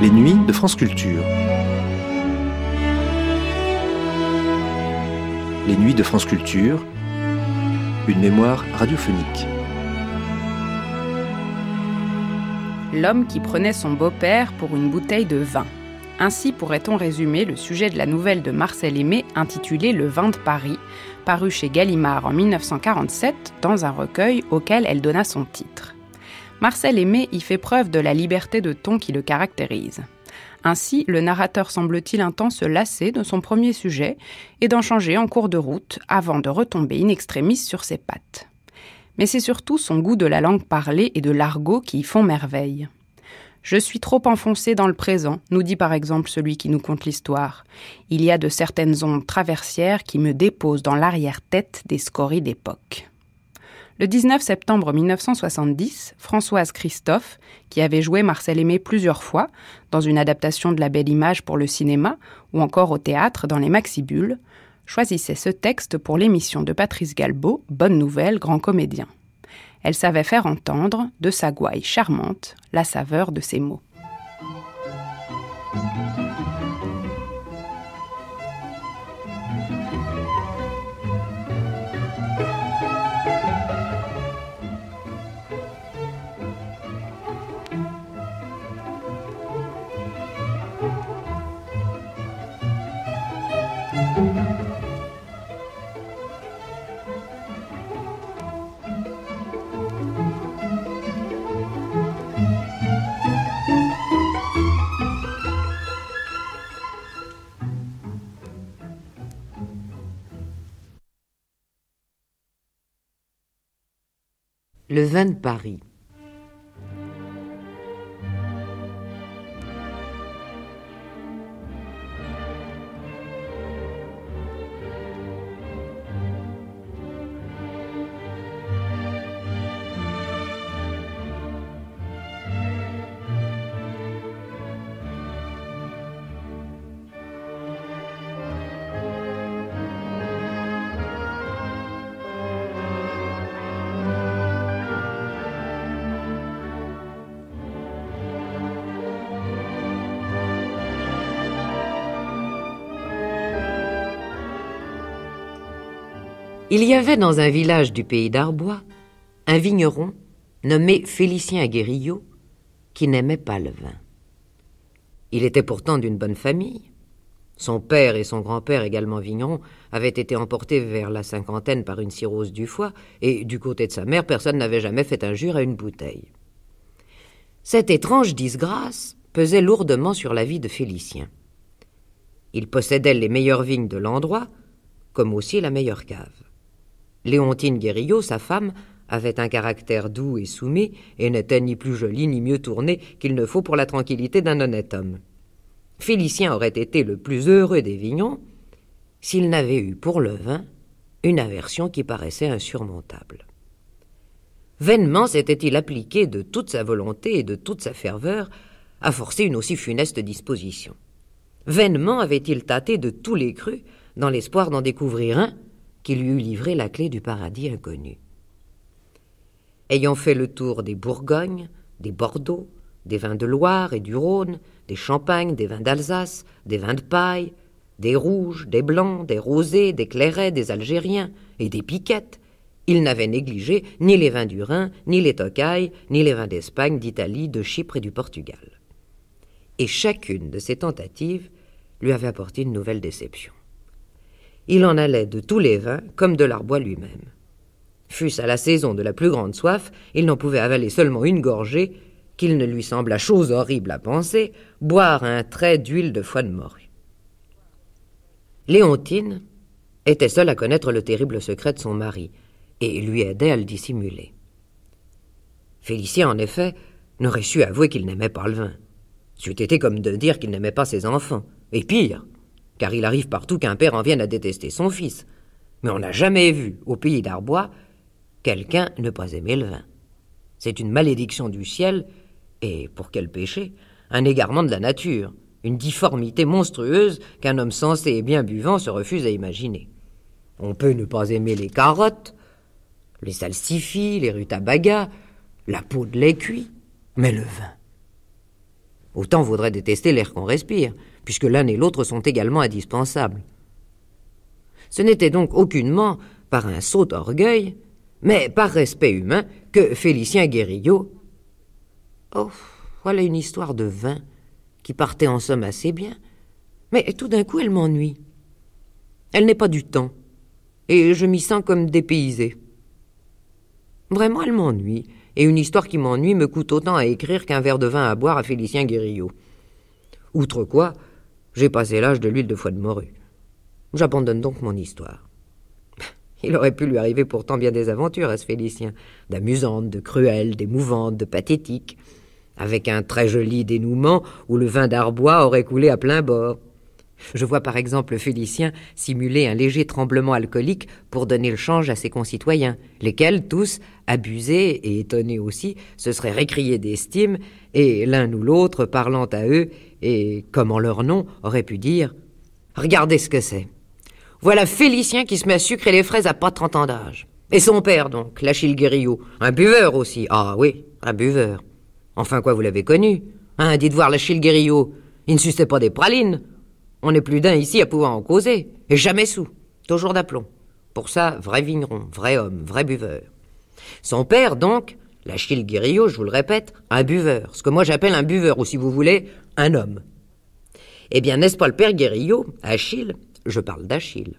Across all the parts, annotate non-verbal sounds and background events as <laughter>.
Les nuits de France Culture. Les nuits de France Culture. Une mémoire radiophonique. L'homme qui prenait son beau-père pour une bouteille de vin. Ainsi pourrait-on résumer le sujet de la nouvelle de Marcel Aimé intitulée Le vin de Paris, paru chez Gallimard en 1947 dans un recueil auquel elle donna son titre. Marcel Aimé y fait preuve de la liberté de ton qui le caractérise. Ainsi, le narrateur semble-t-il un temps se lasser de son premier sujet et d'en changer en cours de route avant de retomber in extremis sur ses pattes. Mais c'est surtout son goût de la langue parlée et de l'argot qui y font merveille. Je suis trop enfoncé dans le présent, nous dit par exemple celui qui nous conte l'histoire. Il y a de certaines ondes traversières qui me déposent dans l'arrière-tête des scories d'époque. Le 19 septembre 1970, Françoise Christophe, qui avait joué Marcel Aimé plusieurs fois, dans une adaptation de La Belle Image pour le cinéma ou encore au théâtre dans les Maxibules, choisissait ce texte pour l'émission de Patrice Galbeau, Bonne Nouvelle, grand comédien. Elle savait faire entendre, de sa gouaille charmante, la saveur de ses mots. Le vin de Paris. Il y avait dans un village du pays d'Arbois un vigneron nommé Félicien Aguerillot qui n'aimait pas le vin. Il était pourtant d'une bonne famille. Son père et son grand-père, également vignerons, avaient été emportés vers la cinquantaine par une cirrhose du foie, et du côté de sa mère, personne n'avait jamais fait injure à une bouteille. Cette étrange disgrâce pesait lourdement sur la vie de Félicien. Il possédait les meilleures vignes de l'endroit, comme aussi la meilleure cave. Léontine Guérillot, sa femme, avait un caractère doux et soumis, et n'était ni plus jolie ni mieux tournée qu'il ne faut pour la tranquillité d'un honnête homme. Félicien aurait été le plus heureux des vignons s'il n'avait eu pour le vin une aversion qui paraissait insurmontable. Vainement s'était-il appliqué de toute sa volonté et de toute sa ferveur à forcer une aussi funeste disposition. Vainement avait-il tâté de tous les crus dans l'espoir d'en découvrir un qui lui eût livré la clé du paradis inconnu. Ayant fait le tour des Bourgognes, des Bordeaux, des vins de Loire et du Rhône, des Champagnes, des vins d'Alsace, des vins de paille, des rouges, des blancs, des rosés, des clairets, des algériens et des piquettes, il n'avait négligé ni les vins du Rhin, ni les tocailles, ni les vins d'Espagne, d'Italie, de Chypre et du Portugal. Et chacune de ces tentatives lui avait apporté une nouvelle déception. Il en allait de tous les vins comme de l'arbois lui-même. Fût-ce à la saison de la plus grande soif, il n'en pouvait avaler seulement une gorgée, qu'il ne lui sembla chose horrible à penser, boire un trait d'huile de foie de morue. Léontine était seule à connaître le terrible secret de son mari, et lui aidait à le dissimuler. Félicien, en effet, n'aurait su avouer qu'il n'aimait pas le vin. C'eût été comme de dire qu'il n'aimait pas ses enfants, et pire, car il arrive partout qu'un père en vienne à détester son fils. Mais on n'a jamais vu, au pays d'Arbois, quelqu'un ne pas aimer le vin. C'est une malédiction du ciel, et pour quel péché Un égarement de la nature, une difformité monstrueuse qu'un homme sensé et bien buvant se refuse à imaginer. On peut ne pas aimer les carottes, les salsifis, les rutabagas, la peau de lait cuit, mais le vin. Autant vaudrait détester l'air qu'on respire, puisque l'un et l'autre sont également indispensables. Ce n'était donc aucunement par un sot orgueil, mais par respect humain, que Félicien Guérillot. Oh, voilà une histoire de vin qui partait en somme assez bien, mais tout d'un coup elle m'ennuie. Elle n'est pas du temps, et je m'y sens comme dépaysé. Vraiment, elle m'ennuie, et une histoire qui m'ennuie me coûte autant à écrire qu'un verre de vin à boire à Félicien Guérillot. Outre quoi, j'ai passé l'âge de l'huile de foie de morue. J'abandonne donc mon histoire. <laughs> Il aurait pu lui arriver pourtant bien des aventures à ce Félicien, d'amusantes, de cruelles, d'émouvantes, de pathétiques, avec un très joli dénouement où le vin d'Arbois aurait coulé à plein bord. Je vois par exemple Félicien simuler un léger tremblement alcoolique pour donner le change à ses concitoyens, lesquels tous, abusés et étonnés aussi, se seraient récriés d'estime, et l'un ou l'autre, parlant à eux, et comme en leur nom, aurait pu dire Regardez ce que c'est. Voilà Félicien qui se met à sucrer les fraises à pas trente ans d'âge. Et son père, donc, l'Achille Guérillot. Un buveur aussi. Ah oui, un buveur. Enfin, quoi, vous l'avez connu Hein, dites voir l'Achille Guérillot. Il ne suçait pas des pralines. On n'est plus d'un ici à pouvoir en causer. Et jamais sous. Toujours d'aplomb. Pour ça, vrai vigneron, vrai homme, vrai buveur. Son père, donc, l'Achille Guérillot, je vous le répète, un buveur. Ce que moi j'appelle un buveur, ou si vous voulez, un homme. Eh bien, n'est-ce pas le père Guérillot, Achille Je parle d'Achille.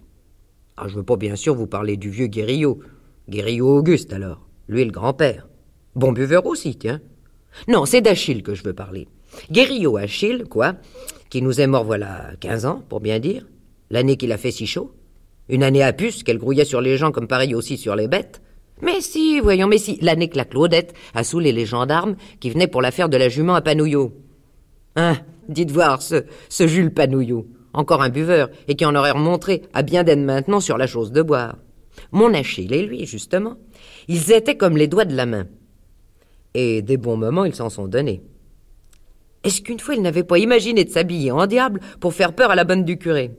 Ah, je veux pas bien sûr vous parler du vieux Guérillot. Guérillot Auguste, alors. Lui, le grand-père. Bon buveur aussi, tiens. Non, c'est d'Achille que je veux parler. Guérillot Achille, quoi qui nous est mort voilà quinze ans, pour bien dire, l'année qu'il a fait si chaud, une année à puce qu'elle grouillait sur les gens comme pareil aussi sur les bêtes. Mais si, voyons, mais si, l'année que la Claudette a saoulé les gendarmes qui venaient pour l'affaire de la jument à Panouillot. Hein, dites voir ce, ce Jules Panouillot, encore un buveur, et qui en aurait remontré à bien d'être maintenant sur la chose de boire. Mon Achille et lui, justement, ils étaient comme les doigts de la main. Et des bons moments, ils s'en sont donnés. Est-ce qu'une fois il n'avait pas imaginé de s'habiller en diable pour faire peur à la bonne du curé?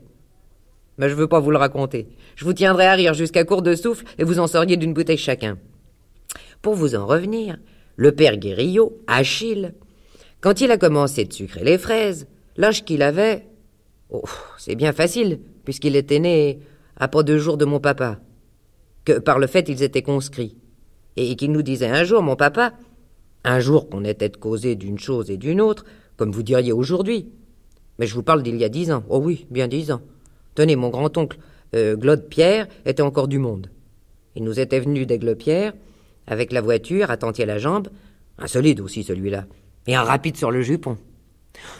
Mais je veux pas vous le raconter. Je vous tiendrai à rire jusqu'à court de souffle et vous en seriez d'une bouteille chacun. Pour vous en revenir, le père Guérillot, Achille, quand il a commencé de sucrer les fraises, l'âge qu'il avait, oh, c'est bien facile, puisqu'il était né à pas deux jours de mon papa, que par le fait ils étaient conscrits, et qu'il nous disait un jour, mon papa, un jour qu'on était de causer d'une chose et d'une autre, comme vous diriez aujourd'hui. Mais je vous parle d'il y a dix ans. Oh oui, bien dix ans. Tenez, mon grand-oncle, euh, Pierre, était encore du monde. Il nous était venu d'Aigle-Pierre, avec la voiture, attentier à la jambe, un solide aussi celui-là, et un rapide sur le jupon.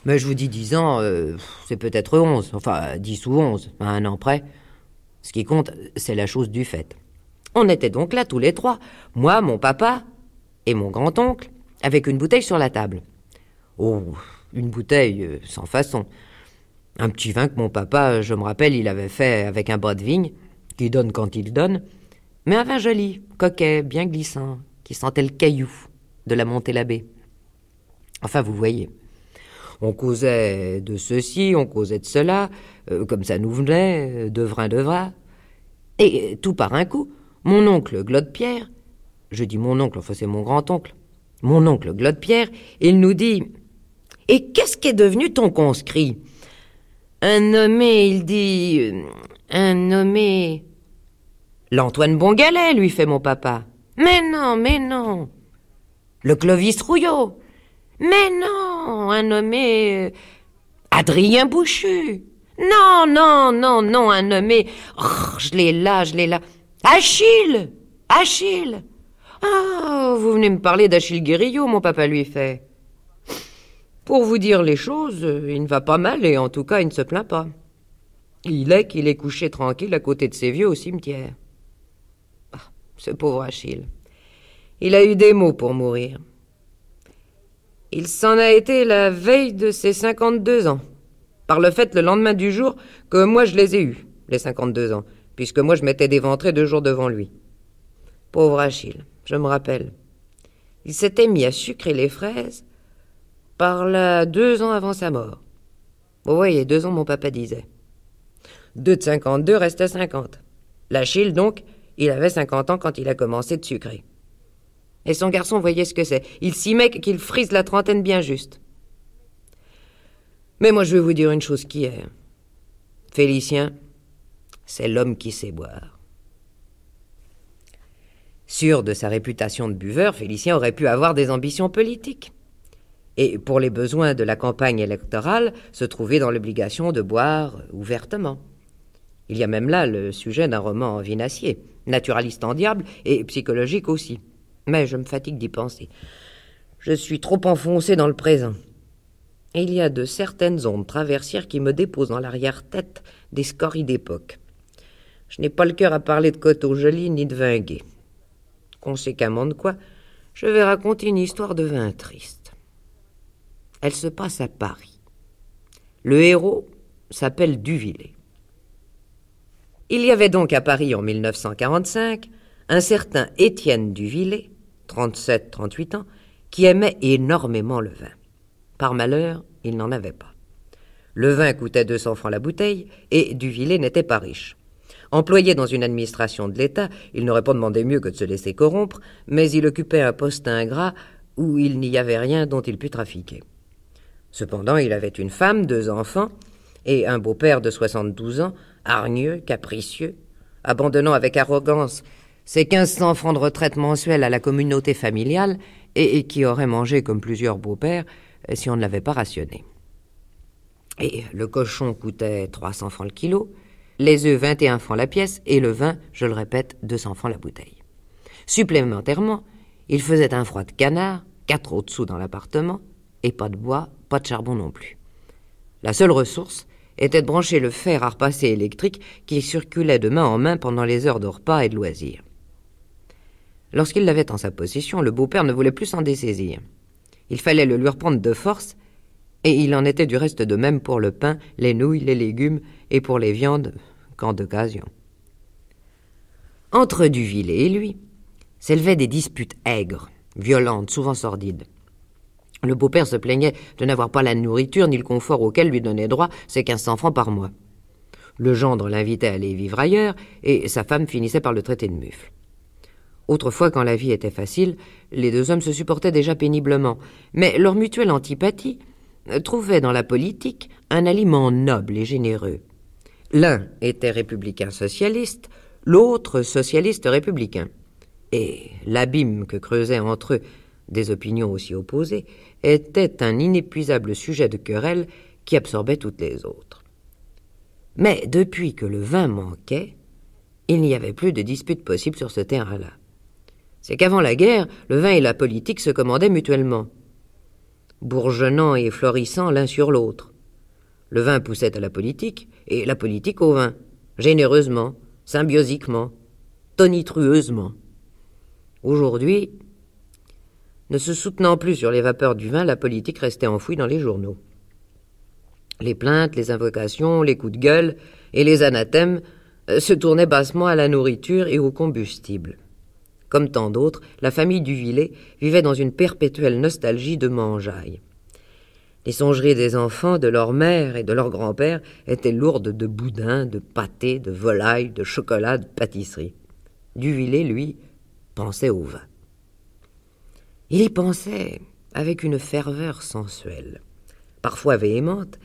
Mais je vous dis dix ans, euh, c'est peut-être onze, enfin dix ou onze, un an près. Ce qui compte, c'est la chose du fait. On était donc là tous les trois, moi, mon papa et mon grand-oncle, avec une bouteille sur la table. Oh, une bouteille euh, sans façon. Un petit vin que mon papa, je me rappelle, il avait fait avec un bras de vigne, qui donne quand il donne, mais un vin joli, coquet, bien glissant, qui sentait le caillou de la montée l'abbé. Enfin, vous voyez. On causait de ceci, on causait de cela, euh, comme ça nous venait, de vin de vin. Et tout par un coup, mon oncle Claude Pierre, je dis mon oncle, enfin c'est mon grand-oncle, mon oncle Claude Pierre, il nous dit Et qu'est-ce qui est devenu ton conscrit? Un nommé, il dit. Euh, un nommé. L'Antoine Bongalet, lui fait mon papa. Mais non, mais non. Le Clovis Rouillot. Mais non, un nommé. Euh, Adrien Bouchu. Non, non, non, non, un nommé. Oh, je l'ai là, je l'ai là. Achille Achille ah, vous venez me parler d'Achille Guérillot, mon papa lui fait. Pour vous dire les choses, il ne va pas mal et en tout cas il ne se plaint pas. Il est qu'il est couché tranquille à côté de ses vieux au cimetière. Ah, ce pauvre Achille. Il a eu des mots pour mourir. Il s'en a été la veille de ses 52 ans. Par le fait, le lendemain du jour, que moi je les ai eus, les 52 ans, puisque moi je m'étais déventré deux jours devant lui. Pauvre Achille je me rappelle. Il s'était mis à sucrer les fraises par là deux ans avant sa mort. Vous voyez, deux ans, mon papa disait. Deux de cinquante-deux restait cinquante. L'Achille, donc, il avait cinquante ans quand il a commencé de sucrer. Et son garçon voyait ce que c'est. Il s'y met qu'il frise la trentaine bien juste. Mais moi, je vais vous dire une chose qui est. Félicien, c'est l'homme qui sait boire. Sûr de sa réputation de buveur, Félicien aurait pu avoir des ambitions politiques. Et pour les besoins de la campagne électorale, se trouver dans l'obligation de boire ouvertement. Il y a même là le sujet d'un roman vinacier, naturaliste en diable et psychologique aussi. Mais je me fatigue d'y penser. Je suis trop enfoncé dans le présent. Et il y a de certaines ondes traversières qui me déposent dans l'arrière-tête des scories d'époque. Je n'ai pas le cœur à parler de coteaux jolis ni de vin gai. Conséquemment de quoi, je vais raconter une histoire de vin triste. Elle se passe à Paris. Le héros s'appelle Duvillé. Il y avait donc à Paris en 1945 un certain Étienne Duvillé, 37-38 ans, qui aimait énormément le vin. Par malheur, il n'en avait pas. Le vin coûtait 200 francs la bouteille et Duvillé n'était pas riche. Employé dans une administration de l'État, il n'aurait pas demandé mieux que de se laisser corrompre, mais il occupait un poste ingrat où il n'y avait rien dont il pût trafiquer. Cependant, il avait une femme, deux enfants, et un beau-père de 72 ans, hargneux, capricieux, abandonnant avec arrogance ses 1500 francs de retraite mensuels à la communauté familiale et, qui aurait mangé comme plusieurs beaux-pères si on ne l'avait pas rationné. Et le cochon coûtait 300 francs le kilo, les œufs 21 francs la pièce et le vin, je le répète, 200 francs la bouteille. Supplémentairement, il faisait un froid de canard, quatre autres sous dans l'appartement, et pas de bois, pas de charbon non plus. La seule ressource était de brancher le fer à repasser électrique qui circulait de main en main pendant les heures de repas et de loisirs. Lorsqu'il l'avait en sa possession, le beau-père ne voulait plus s'en dessaisir. Il fallait le lui reprendre de force, et il en était du reste de même pour le pain, les nouilles, les légumes, et pour les viandes, qu'en d'occasion. Entre Duvillé et lui s'élevaient des disputes aigres, violentes, souvent sordides. Le beau-père se plaignait de n'avoir pas la nourriture ni le confort auquel lui donnaient droit ses quinze cents francs par mois. Le gendre l'invitait à aller vivre ailleurs, et sa femme finissait par le traiter de mufle. Autrefois, quand la vie était facile, les deux hommes se supportaient déjà péniblement, mais leur mutuelle antipathie trouvait dans la politique un aliment noble et généreux. L'un était républicain socialiste, l'autre socialiste républicain. Et l'abîme que creusaient entre eux des opinions aussi opposées était un inépuisable sujet de querelle qui absorbait toutes les autres. Mais depuis que le vin manquait, il n'y avait plus de dispute possible sur ce terrain-là c'est qu'avant la guerre, le vin et la politique se commandaient mutuellement, bourgeonnant et florissant l'un sur l'autre. Le vin poussait à la politique, et la politique au vin, généreusement, symbiosiquement, tonitrueusement. Aujourd'hui, ne se soutenant plus sur les vapeurs du vin, la politique restait enfouie dans les journaux. Les plaintes, les invocations, les coups de gueule et les anathèmes euh, se tournaient bassement à la nourriture et au combustible. Comme tant d'autres, la famille Duvillé vivait dans une perpétuelle nostalgie de mangeaille. Les songeries des enfants, de leur mère et de leur grand-père étaient lourdes de boudin, de pâté, de volaille, de chocolat, de pâtisserie. Duvillé, lui, pensait au vin. Il y pensait avec une ferveur sensuelle, parfois véhémente,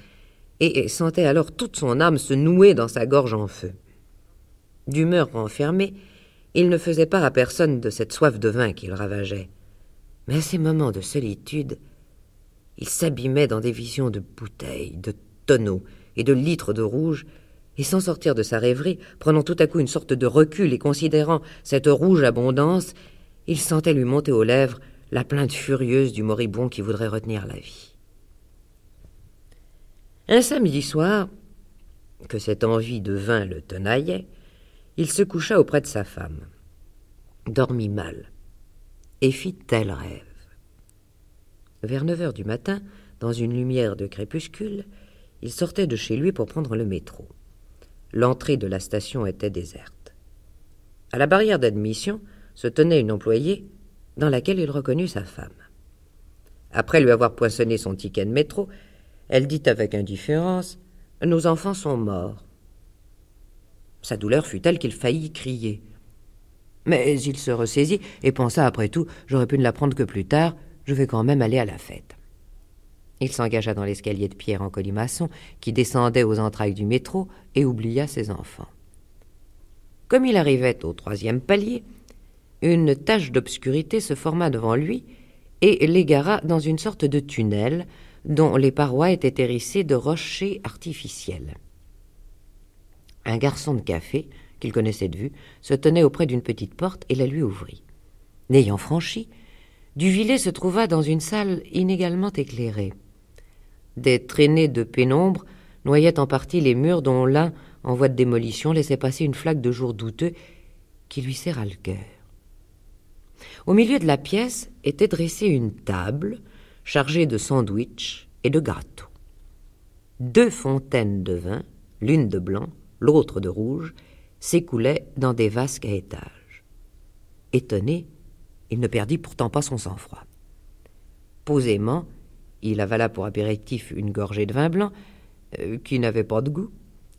et sentait alors toute son âme se nouer dans sa gorge en feu. D'humeur renfermée, il ne faisait part à personne de cette soif de vin qu'il ravageait. Mais à ces moments de solitude, il s'abîmait dans des visions de bouteilles, de tonneaux et de litres de rouge, et sans sortir de sa rêverie, prenant tout à coup une sorte de recul et considérant cette rouge abondance, il sentait lui monter aux lèvres la plainte furieuse du moribond qui voudrait retenir la vie. Un samedi soir, que cette envie de vin le tenaillait, il se coucha auprès de sa femme, dormit mal, et fit tel rêve. Vers neuf heures du matin, dans une lumière de crépuscule, il sortait de chez lui pour prendre le métro. L'entrée de la station était déserte. À la barrière d'admission se tenait une employée dans laquelle il reconnut sa femme. Après lui avoir poinçonné son ticket de métro, elle dit avec indifférence Nos enfants sont morts. Sa douleur fut telle qu'il faillit crier. Mais il se ressaisit et pensa après tout j'aurais pu ne l'apprendre que plus tard, je vais quand même aller à la fête. Il s'engagea dans l'escalier de pierre en colimaçon qui descendait aux entrailles du métro et oublia ses enfants. Comme il arrivait au troisième palier, une tache d'obscurité se forma devant lui et l'égara dans une sorte de tunnel dont les parois étaient hérissées de rochers artificiels. Un garçon de café, qu'il connaissait de vue, se tenait auprès d'une petite porte et la lui ouvrit. N'ayant franchi, Duvillé se trouva dans une salle inégalement éclairée. Des traînées de pénombre noyaient en partie les murs dont l'un, en voie de démolition, laissait passer une flaque de jour douteux qui lui serra le cœur. Au milieu de la pièce était dressée une table chargée de sandwichs et de gâteaux. Deux fontaines de vin, l'une de blanc, l'autre de rouge, s'écoulaient dans des vasques à étages. Étonné, il ne perdit pourtant pas son sang-froid. Posément, il avala pour apéritif une gorgée de vin blanc, euh, qui n'avait pas de goût,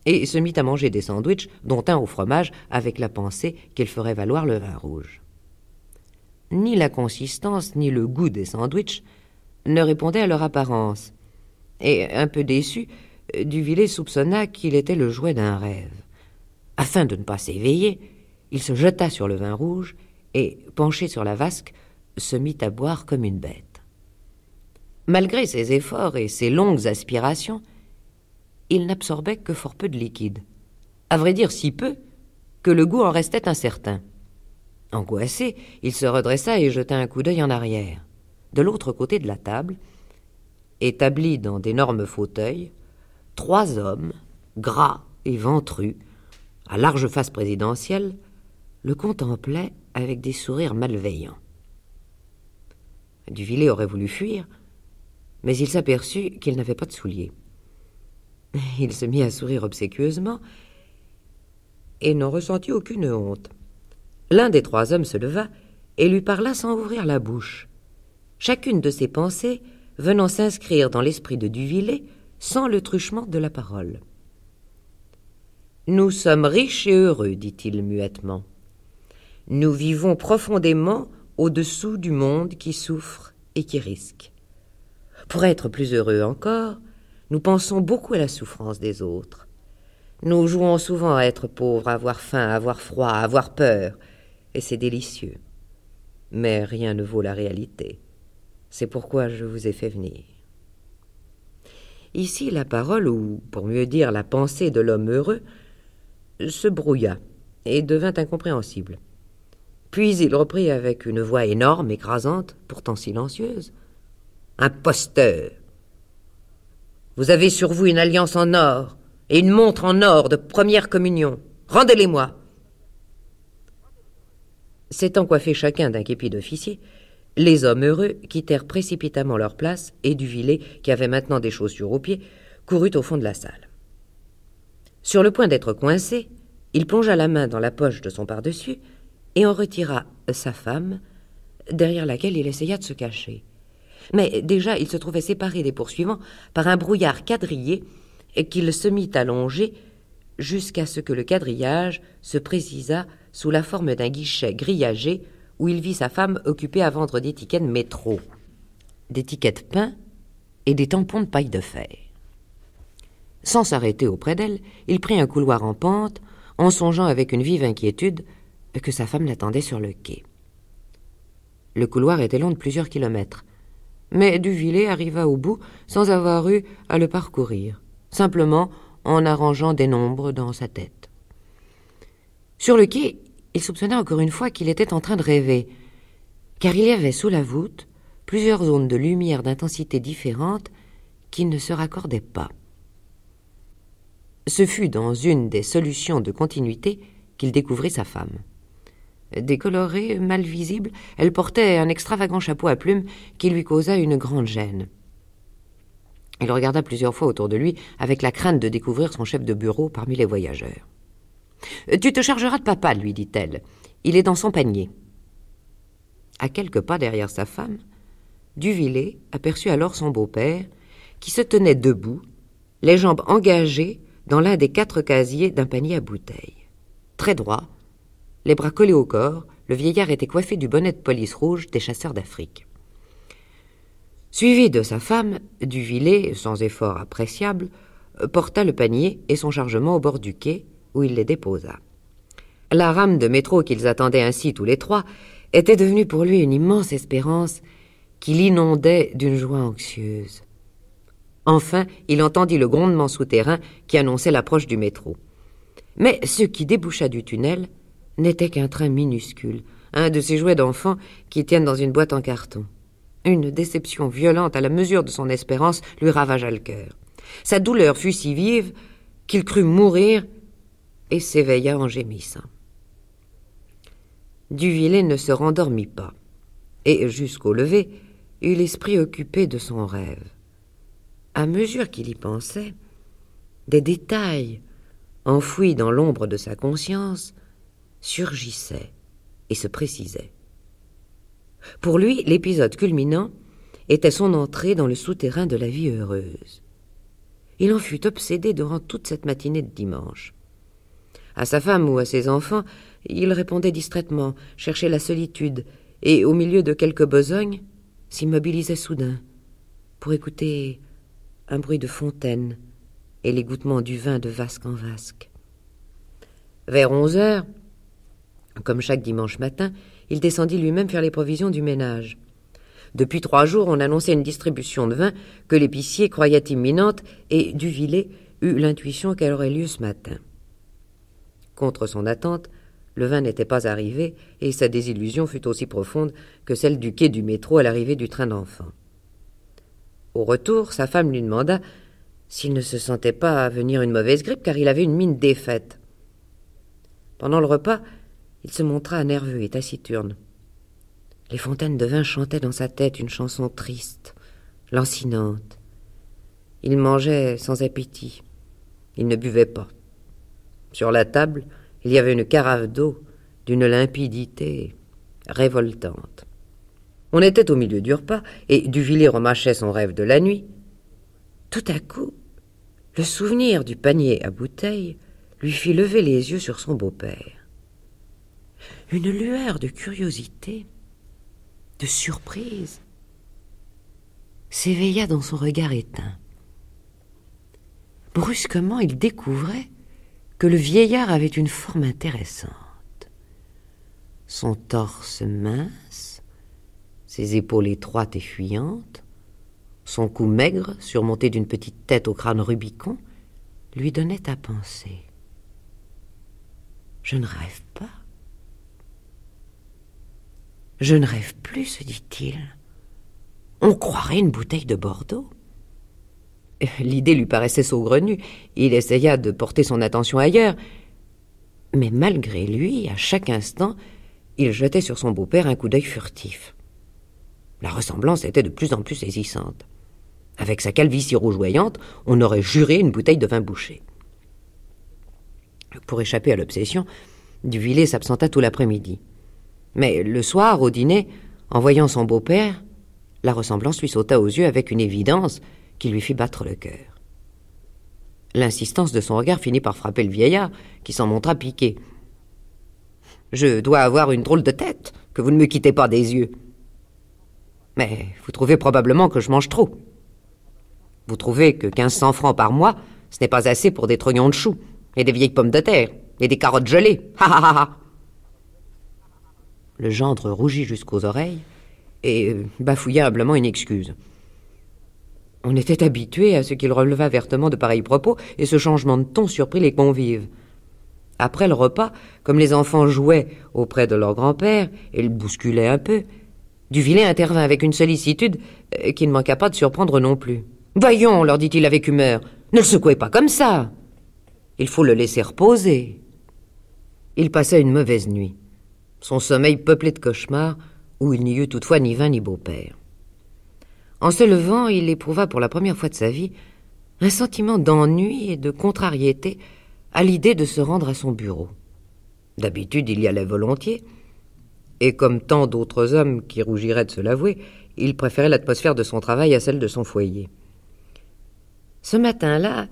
et se mit à manger des sandwichs, dont un au fromage, avec la pensée qu'il ferait valoir le vin rouge. Ni la consistance ni le goût des sandwichs ne répondaient à leur apparence, et, un peu déçu, Duvillé soupçonna qu'il était le jouet d'un rêve. Afin de ne pas s'éveiller, il se jeta sur le vin rouge et, penché sur la vasque, se mit à boire comme une bête. Malgré ses efforts et ses longues aspirations, il n'absorbait que fort peu de liquide. À vrai dire, si peu que le goût en restait incertain. Angoissé, il se redressa et jeta un coup d'œil en arrière. De l'autre côté de la table, établis dans d'énormes fauteuils, trois hommes, gras et ventrus, à large face présidentielle, le contemplaient avec des sourires malveillants. Duvillé aurait voulu fuir, mais il s'aperçut qu'il n'avait pas de souliers. Il se mit à sourire obséquieusement et n'en ressentit aucune honte. L'un des trois hommes se leva et lui parla sans ouvrir la bouche. Chacune de ses pensées venant s'inscrire dans l'esprit de Duvillé sans le truchement de la parole. Nous sommes riches et heureux, dit-il muettement. Nous vivons profondément au-dessous du monde qui souffre et qui risque. Pour être plus heureux encore, nous pensons beaucoup à la souffrance des autres. Nous jouons souvent à être pauvres, à avoir faim, à avoir froid, à avoir peur, et c'est délicieux. Mais rien ne vaut la réalité. C'est pourquoi je vous ai fait venir. Ici, la parole, ou pour mieux dire la pensée de l'homme heureux, se brouilla et devint incompréhensible. Puis il reprit avec une voix énorme, écrasante, pourtant silencieuse. Imposteur. Vous avez sur vous une alliance en or et une montre en or de première communion. Rendez-les-moi. S'étant coiffés chacun d'un képi d'officier, les hommes heureux quittèrent précipitamment leur place et Duvillé, qui avait maintenant des chaussures aux pieds, courut au fond de la salle. Sur le point d'être coincé, il plongea la main dans la poche de son pardessus et en retira sa femme, derrière laquelle il essaya de se cacher. Mais déjà il se trouvait séparé des poursuivants par un brouillard quadrillé qu'il se mit à longer jusqu'à ce que le quadrillage se précisa sous la forme d'un guichet grillagé où il vit sa femme occupée à vendre des tickets de métro, des tickets de pain et des tampons de paille de fer. Sans s'arrêter auprès d'elle, il prit un couloir en pente, en songeant avec une vive inquiétude que sa femme l'attendait sur le quai. Le couloir était long de plusieurs kilomètres, mais Duvillé arriva au bout sans avoir eu à le parcourir, simplement en arrangeant des nombres dans sa tête. Sur le quai, il soupçonna encore une fois qu'il était en train de rêver, car il y avait sous la voûte plusieurs zones de lumière d'intensité différente qui ne se raccordaient pas. Ce fut dans une des solutions de continuité qu'il découvrit sa femme. Décolorée, mal visible, elle portait un extravagant chapeau à plumes qui lui causa une grande gêne. Il regarda plusieurs fois autour de lui avec la crainte de découvrir son chef de bureau parmi les voyageurs. Tu te chargeras de papa, lui dit-elle. Il est dans son panier. À quelques pas derrière sa femme, Duvillé aperçut alors son beau-père, qui se tenait debout, les jambes engagées dans l'un des quatre casiers d'un panier à bouteilles. Très droit, les bras collés au corps, le vieillard était coiffé du bonnet de police rouge des chasseurs d'Afrique. Suivi de sa femme, Duvillé, sans effort appréciable, porta le panier et son chargement au bord du quai, où il les déposa. La rame de métro qu'ils attendaient ainsi tous les trois était devenue pour lui une immense espérance qui l'inondait d'une joie anxieuse. Enfin, il entendit le grondement souterrain qui annonçait l'approche du métro. Mais ce qui déboucha du tunnel n'était qu'un train minuscule, un de ces jouets d'enfants qui tiennent dans une boîte en carton. Une déception violente à la mesure de son espérance lui ravagea le cœur. Sa douleur fut si vive qu'il crut mourir et s'éveilla en gémissant. Duvillé ne se rendormit pas, et jusqu'au lever eut l'esprit occupé de son rêve. À mesure qu'il y pensait, des détails, enfouis dans l'ombre de sa conscience, surgissaient et se précisaient. Pour lui, l'épisode culminant était son entrée dans le souterrain de la vie heureuse. Il en fut obsédé durant toute cette matinée de dimanche. À sa femme ou à ses enfants, il répondait distraitement, cherchait la solitude, et, au milieu de quelques besognes, s'immobilisait soudain pour écouter un bruit de fontaine et l'égouttement du vin de vasque en vasque. Vers onze heures, comme chaque dimanche matin, il descendit lui-même faire les provisions du ménage. Depuis trois jours, on annonçait une distribution de vin que l'épicier croyait imminente et Duvillé eut l'intuition qu'elle aurait lieu ce matin. Contre son attente, le vin n'était pas arrivé et sa désillusion fut aussi profonde que celle du quai du métro à l'arrivée du train d'enfants. Au retour, sa femme lui demanda s'il ne se sentait pas venir une mauvaise grippe car il avait une mine défaite. Pendant le repas, il se montra nerveux et taciturne. Les fontaines de vin chantaient dans sa tête une chanson triste, lancinante. Il mangeait sans appétit. Il ne buvait pas. Sur la table, il y avait une carafe d'eau d'une limpidité révoltante. On était au milieu du repas, et Duvillé remâchait son rêve de la nuit. Tout à coup, le souvenir du panier à bouteilles lui fit lever les yeux sur son beau-père. Une lueur de curiosité, de surprise, s'éveilla dans son regard éteint. Brusquement, il découvrait que le vieillard avait une forme intéressante. Son torse mince, ses épaules étroites et fuyantes, son cou maigre, surmonté d'une petite tête au crâne rubicon, lui donnaient à penser. Je ne rêve pas. Je ne rêve plus, se dit-il. On croirait une bouteille de Bordeaux. <laughs> L'idée lui paraissait saugrenue. Il essaya de porter son attention ailleurs. Mais malgré lui, à chaque instant, il jetait sur son beau-père un coup d'œil furtif. La ressemblance était de plus en plus saisissante. Avec sa calvitie rougeoyante, on aurait juré une bouteille de vin bouché. Pour échapper à l'obsession, Duvillé s'absenta tout l'après-midi. Mais le soir, au dîner, en voyant son beau-père, la ressemblance lui sauta aux yeux avec une évidence qui lui fit battre le cœur. L'insistance de son regard finit par frapper le vieillard, qui s'en montra piqué. Je dois avoir une drôle de tête, que vous ne me quittez pas des yeux. Mais vous trouvez probablement que je mange trop. Vous trouvez que quinze cents francs par mois, ce n'est pas assez pour des trognons de choux, et des vieilles pommes de terre, et des carottes gelées. <laughs> Ha ha ha Le gendre rougit jusqu'aux oreilles et bafouilla humblement une excuse. On était habitué à ce qu'il relevât vertement de pareils propos, et ce changement de ton surprit les convives. Après le repas, comme les enfants jouaient auprès de leur grand-père et le bousculaient un peu, Duvillé intervint avec une sollicitude euh, qui ne manqua pas de surprendre non plus. Voyons, leur dit-il avec humeur, ne le secouez pas comme ça. Il faut le laisser reposer. Il passa une mauvaise nuit, son sommeil peuplé de cauchemars, où il n'y eut toutefois ni vin ni beau-père. En se levant, il éprouva pour la première fois de sa vie un sentiment d'ennui et de contrariété à l'idée de se rendre à son bureau. D'habitude, il y allait volontiers, et comme tant d'autres hommes qui rougiraient de se l'avouer, il préférait l'atmosphère de son travail à celle de son foyer. Ce matin-là,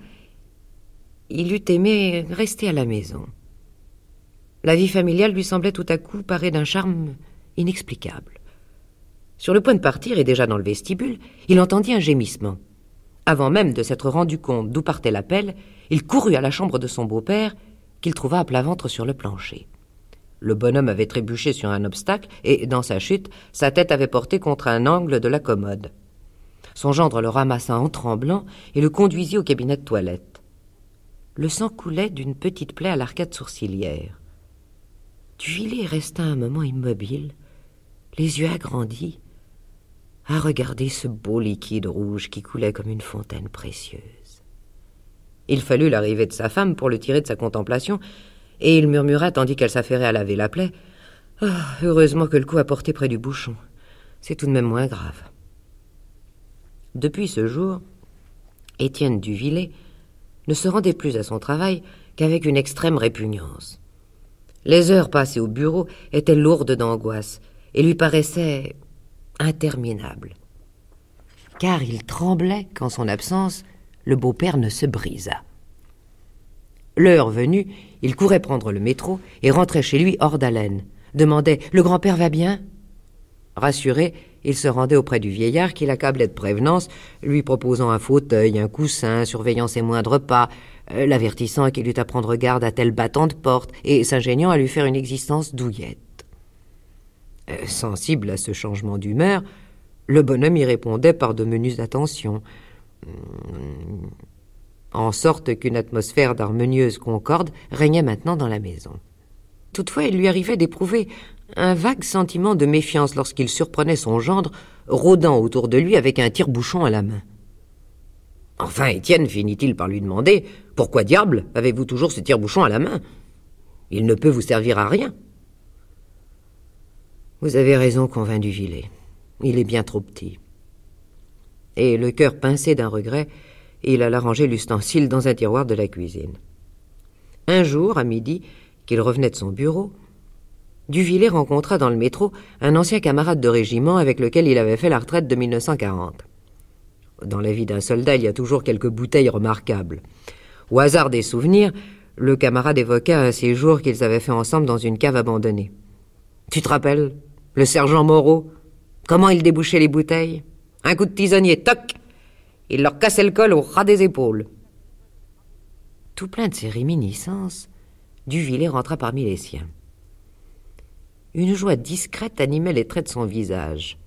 il eût aimé rester à la maison. La vie familiale lui semblait tout à coup parée d'un charme inexplicable. Sur le point de partir et déjà dans le vestibule, il entendit un gémissement. Avant même de s'être rendu compte d'où partait l'appel, il courut à la chambre de son beau-père, qu'il trouva à plat ventre sur le plancher. Le bonhomme avait trébuché sur un obstacle et, dans sa chute, sa tête avait porté contre un angle de la commode. Son gendre le ramassa en tremblant et le conduisit au cabinet de toilette. Le sang coulait d'une petite plaie à l'arcade sourcilière. Duvillé resta un moment immobile, les yeux agrandis, à regarder ce beau liquide rouge qui coulait comme une fontaine précieuse. Il fallut l'arrivée de sa femme pour le tirer de sa contemplation, et il murmura tandis qu'elle s'affairait à laver la plaie. Ah, heureusement que le coup a porté près du bouchon. C'est tout de même moins grave. Depuis ce jour, Étienne Duvillé ne se rendait plus à son travail qu'avec une extrême répugnance. Les heures passées au bureau étaient lourdes d'angoisse et lui paraissaient interminables. Car il tremblait qu'en son absence, le beau-père ne se brisât. L'heure venue, il courait prendre le métro et rentrait chez lui hors d'haleine. Demandait Le grand-père va bien? Rassuré, il se rendait auprès du vieillard qui l'accablait de prévenance, lui proposant un fauteuil, un coussin, surveillant ses moindres pas, euh, l'avertissant qu'il eût à prendre garde à tel battant de porte, et s'ingéniant à lui faire une existence douillette. Euh, sensible à ce changement d'humeur, le bonhomme y répondait par de menues attentions. Hum, en sorte qu'une atmosphère d'harmonieuse concorde régnait maintenant dans la maison. Toutefois, il lui arrivait d'éprouver un vague sentiment de méfiance lorsqu'il surprenait son gendre rôdant autour de lui avec un tire-bouchon à la main. Enfin, Étienne finit-il par lui demander Pourquoi diable avez-vous toujours ce tire-bouchon à la main? Il ne peut vous servir à rien. Vous avez raison, convainc Duvillé. Il est bien trop petit. Et le cœur pincé d'un regret, il alla ranger l'ustensile dans un tiroir de la cuisine. Un jour, à midi, qu'il revenait de son bureau, Duvillers rencontra dans le métro un ancien camarade de régiment avec lequel il avait fait la retraite de 1940. Dans la vie d'un soldat, il y a toujours quelques bouteilles remarquables. Au hasard des souvenirs, le camarade évoqua un séjour qu'ils avaient fait ensemble dans une cave abandonnée. Tu te rappelles? Le sergent Moreau Comment il débouchait les bouteilles? Un coup de tisonnier, toc il leur cassait le col au ras des épaules. Tout plein de ces réminiscences, Duvillers rentra parmi les siens. Une joie discrète animait les traits de son visage.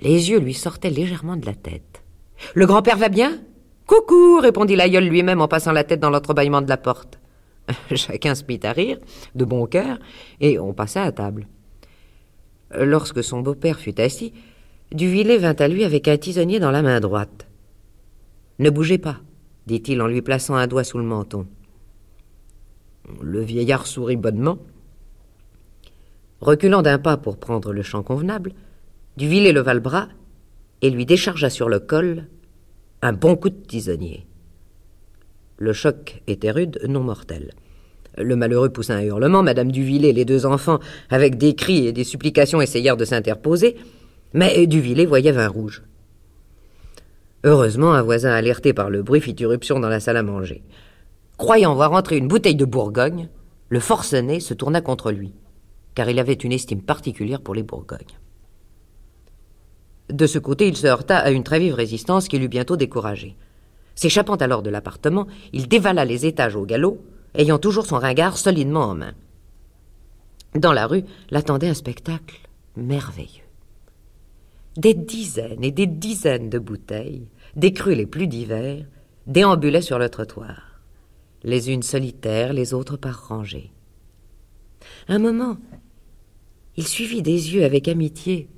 Les yeux lui sortaient légèrement de la tête. Le grand-père va bien? Coucou répondit l'aïeul lui-même en passant la tête dans l'entrebâillement de la porte. <laughs> Chacun se mit à rire, de bon cœur, et on passa à table. Lorsque son beau-père fut assis, Duvillers vint à lui avec un tisonnier dans la main droite. Ne bougez pas, dit-il en lui plaçant un doigt sous le menton. Le vieillard sourit bonnement. Reculant d'un pas pour prendre le champ convenable, Duvillers leva le bras et lui déchargea sur le col un bon coup de tisonnier. Le choc était rude, non mortel. Le malheureux poussa un hurlement, Madame Duvillers et les deux enfants, avec des cris et des supplications, essayèrent de s'interposer, mais Duvillers voyait vin rouge. Heureusement, un voisin alerté par le bruit fit irruption dans la salle à manger. Croyant voir entrer une bouteille de Bourgogne, le forcené se tourna contre lui, car il avait une estime particulière pour les Bourgognes. De ce côté, il se heurta à une très vive résistance qui l'eut bientôt découragé. S'échappant alors de l'appartement, il dévala les étages au galop, ayant toujours son ringard solidement en main. Dans la rue l'attendait un spectacle merveilleux. Des dizaines et des dizaines de bouteilles, des crus les plus divers, déambulaient sur le trottoir, les unes solitaires, les autres par rangées. Un moment, il suivit des yeux avec amitié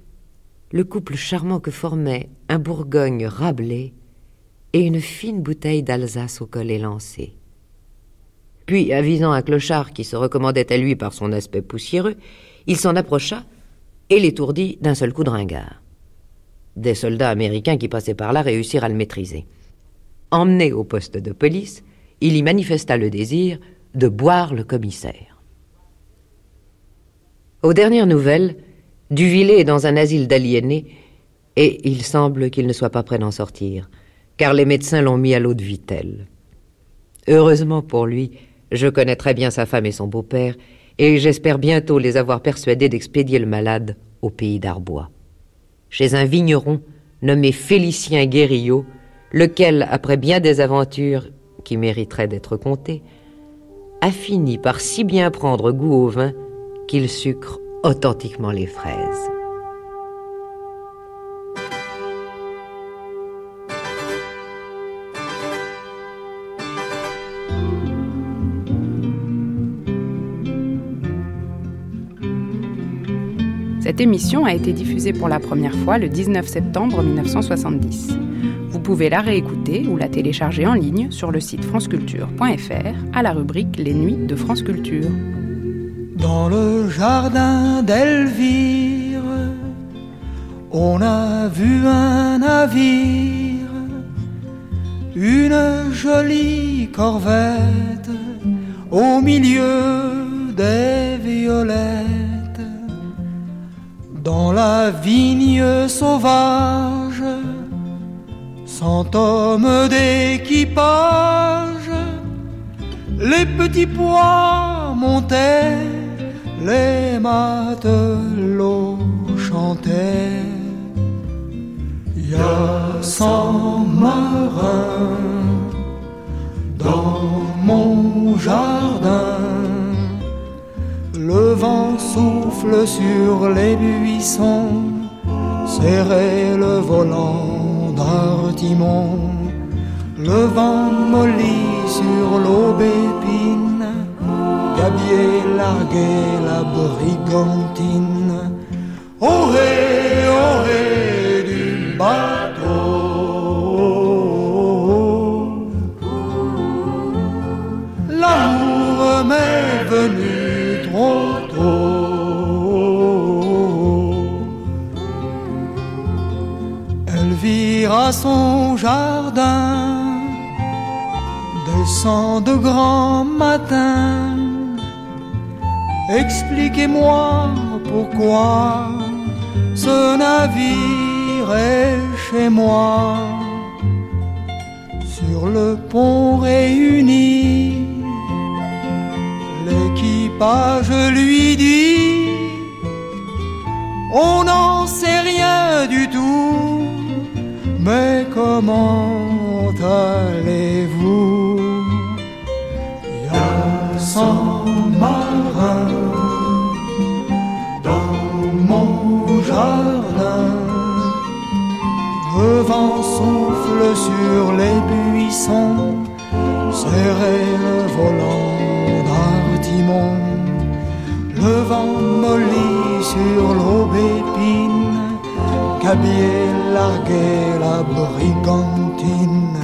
le couple charmant que formaient un Bourgogne rablé et une fine bouteille d'Alsace au col élancé. Puis, avisant un clochard qui se recommandait à lui par son aspect poussiéreux, il s'en approcha et l'étourdit d'un seul coup de ringard. Des soldats américains qui passaient par là réussirent à le maîtriser. Emmené au poste de police, il y manifesta le désir de boire le commissaire. Aux dernières nouvelles, Duvillé est dans un asile d'aliénés et il semble qu'il ne soit pas prêt d'en sortir, car les médecins l'ont mis à l'eau de Vittel. Heureusement pour lui, je connais très bien sa femme et son beau-père, et j'espère bientôt les avoir persuadés d'expédier le malade au pays d'Arbois. chez un vigneron nommé Félicien Guérillot, lequel, après bien des aventures qui mériteraient d'être contées, a fini par si bien prendre goût au vin qu'il sucre authentiquement les fraises. Cette émission a été diffusée pour la première fois le 19 septembre 1970. Vous pouvez la réécouter ou la télécharger en ligne sur le site franceculture.fr à la rubrique Les Nuits de France Culture. Dans le jardin d'Elvire, on a vu un navire, une jolie corvette au milieu des violettes dans la vigne sauvage, cent hommes d'équipage, les petits pois montaient, les matelots chantaient. Il y a cent marins dans mon jardin le vent souffle sur les buissons, serré le volant d'Artimon. Le vent mollit sur l'aubépine, Gabier largué la brigantine. De grand matin. Expliquez-moi pourquoi ce navire est chez moi. Sur le pont réuni, je lui dis, on n'en sait rien du tout, mais comment allez-vous dans mon jardin. Le vent souffle sur les buissons, serré le volant d'Artimon le vent mollit sur l'aubépine, Cabier largué la brigantine.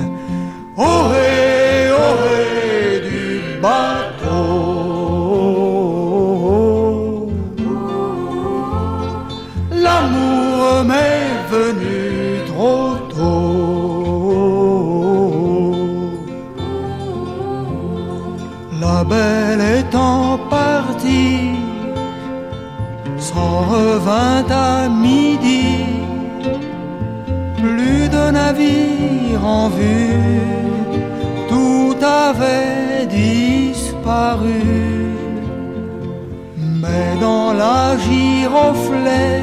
Ohé, ohé du bateau. Revint à midi, plus de navires en vue, tout avait disparu. Mais dans la giroflée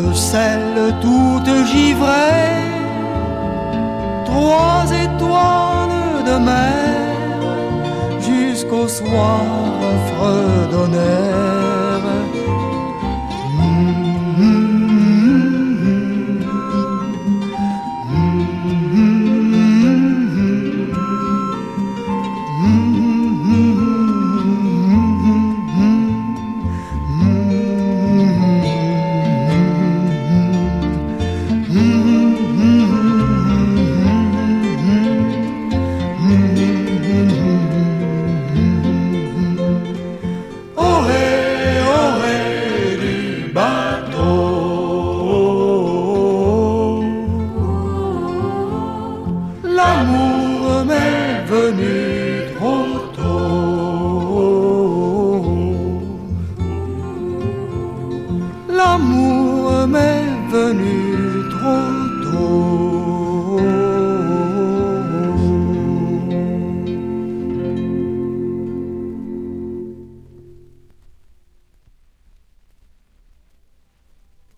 de celle toute givrée, trois étoiles de mer jusqu'au soir fredonnèrent.